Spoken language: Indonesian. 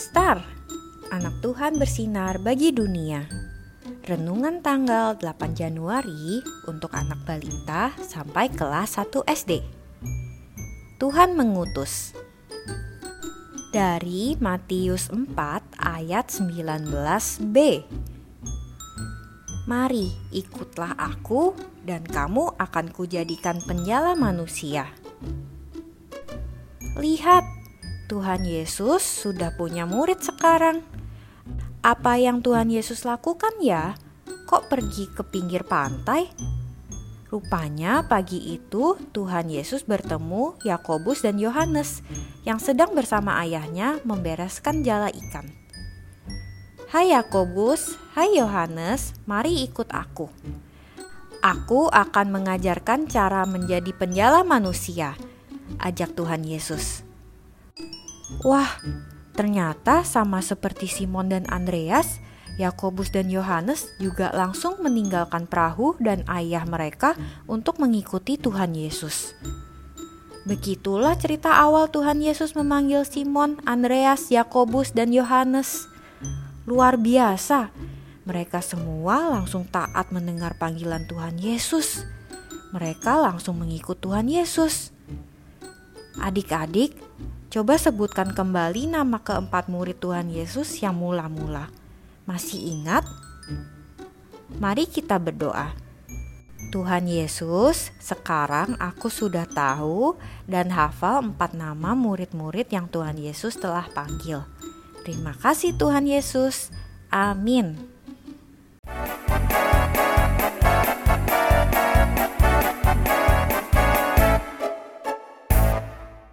Sinar, anak Tuhan bersinar bagi dunia. Renungan tanggal 8 Januari untuk anak balita sampai kelas 1 SD. Tuhan mengutus. Dari Matius 4 ayat 19b. Mari ikutlah aku dan kamu akan kujadikan penjala manusia. Lihat, Tuhan Yesus sudah punya murid sekarang. Apa yang Tuhan Yesus lakukan ya? Kok pergi ke pinggir pantai? Rupanya pagi itu Tuhan Yesus bertemu Yakobus dan Yohanes yang sedang bersama ayahnya membereskan jala ikan. Hai Yakobus, hai Yohanes, mari ikut aku. Aku akan mengajarkan cara menjadi penjala manusia, ajak Tuhan Yesus. Wah, ternyata sama seperti Simon dan Andreas, Yakobus dan Yohanes juga langsung meninggalkan perahu dan ayah mereka untuk mengikuti Tuhan Yesus. Begitulah cerita awal Tuhan Yesus memanggil Simon, Andreas, Yakobus, dan Yohanes. Luar biasa, mereka semua langsung taat mendengar panggilan Tuhan Yesus. Mereka langsung mengikut Tuhan Yesus. Adik-adik, coba sebutkan kembali nama keempat murid Tuhan Yesus yang mula-mula. Masih ingat? Mari kita berdoa. Tuhan Yesus, sekarang aku sudah tahu dan hafal empat nama murid-murid yang Tuhan Yesus telah panggil. Terima kasih Tuhan Yesus. Amin.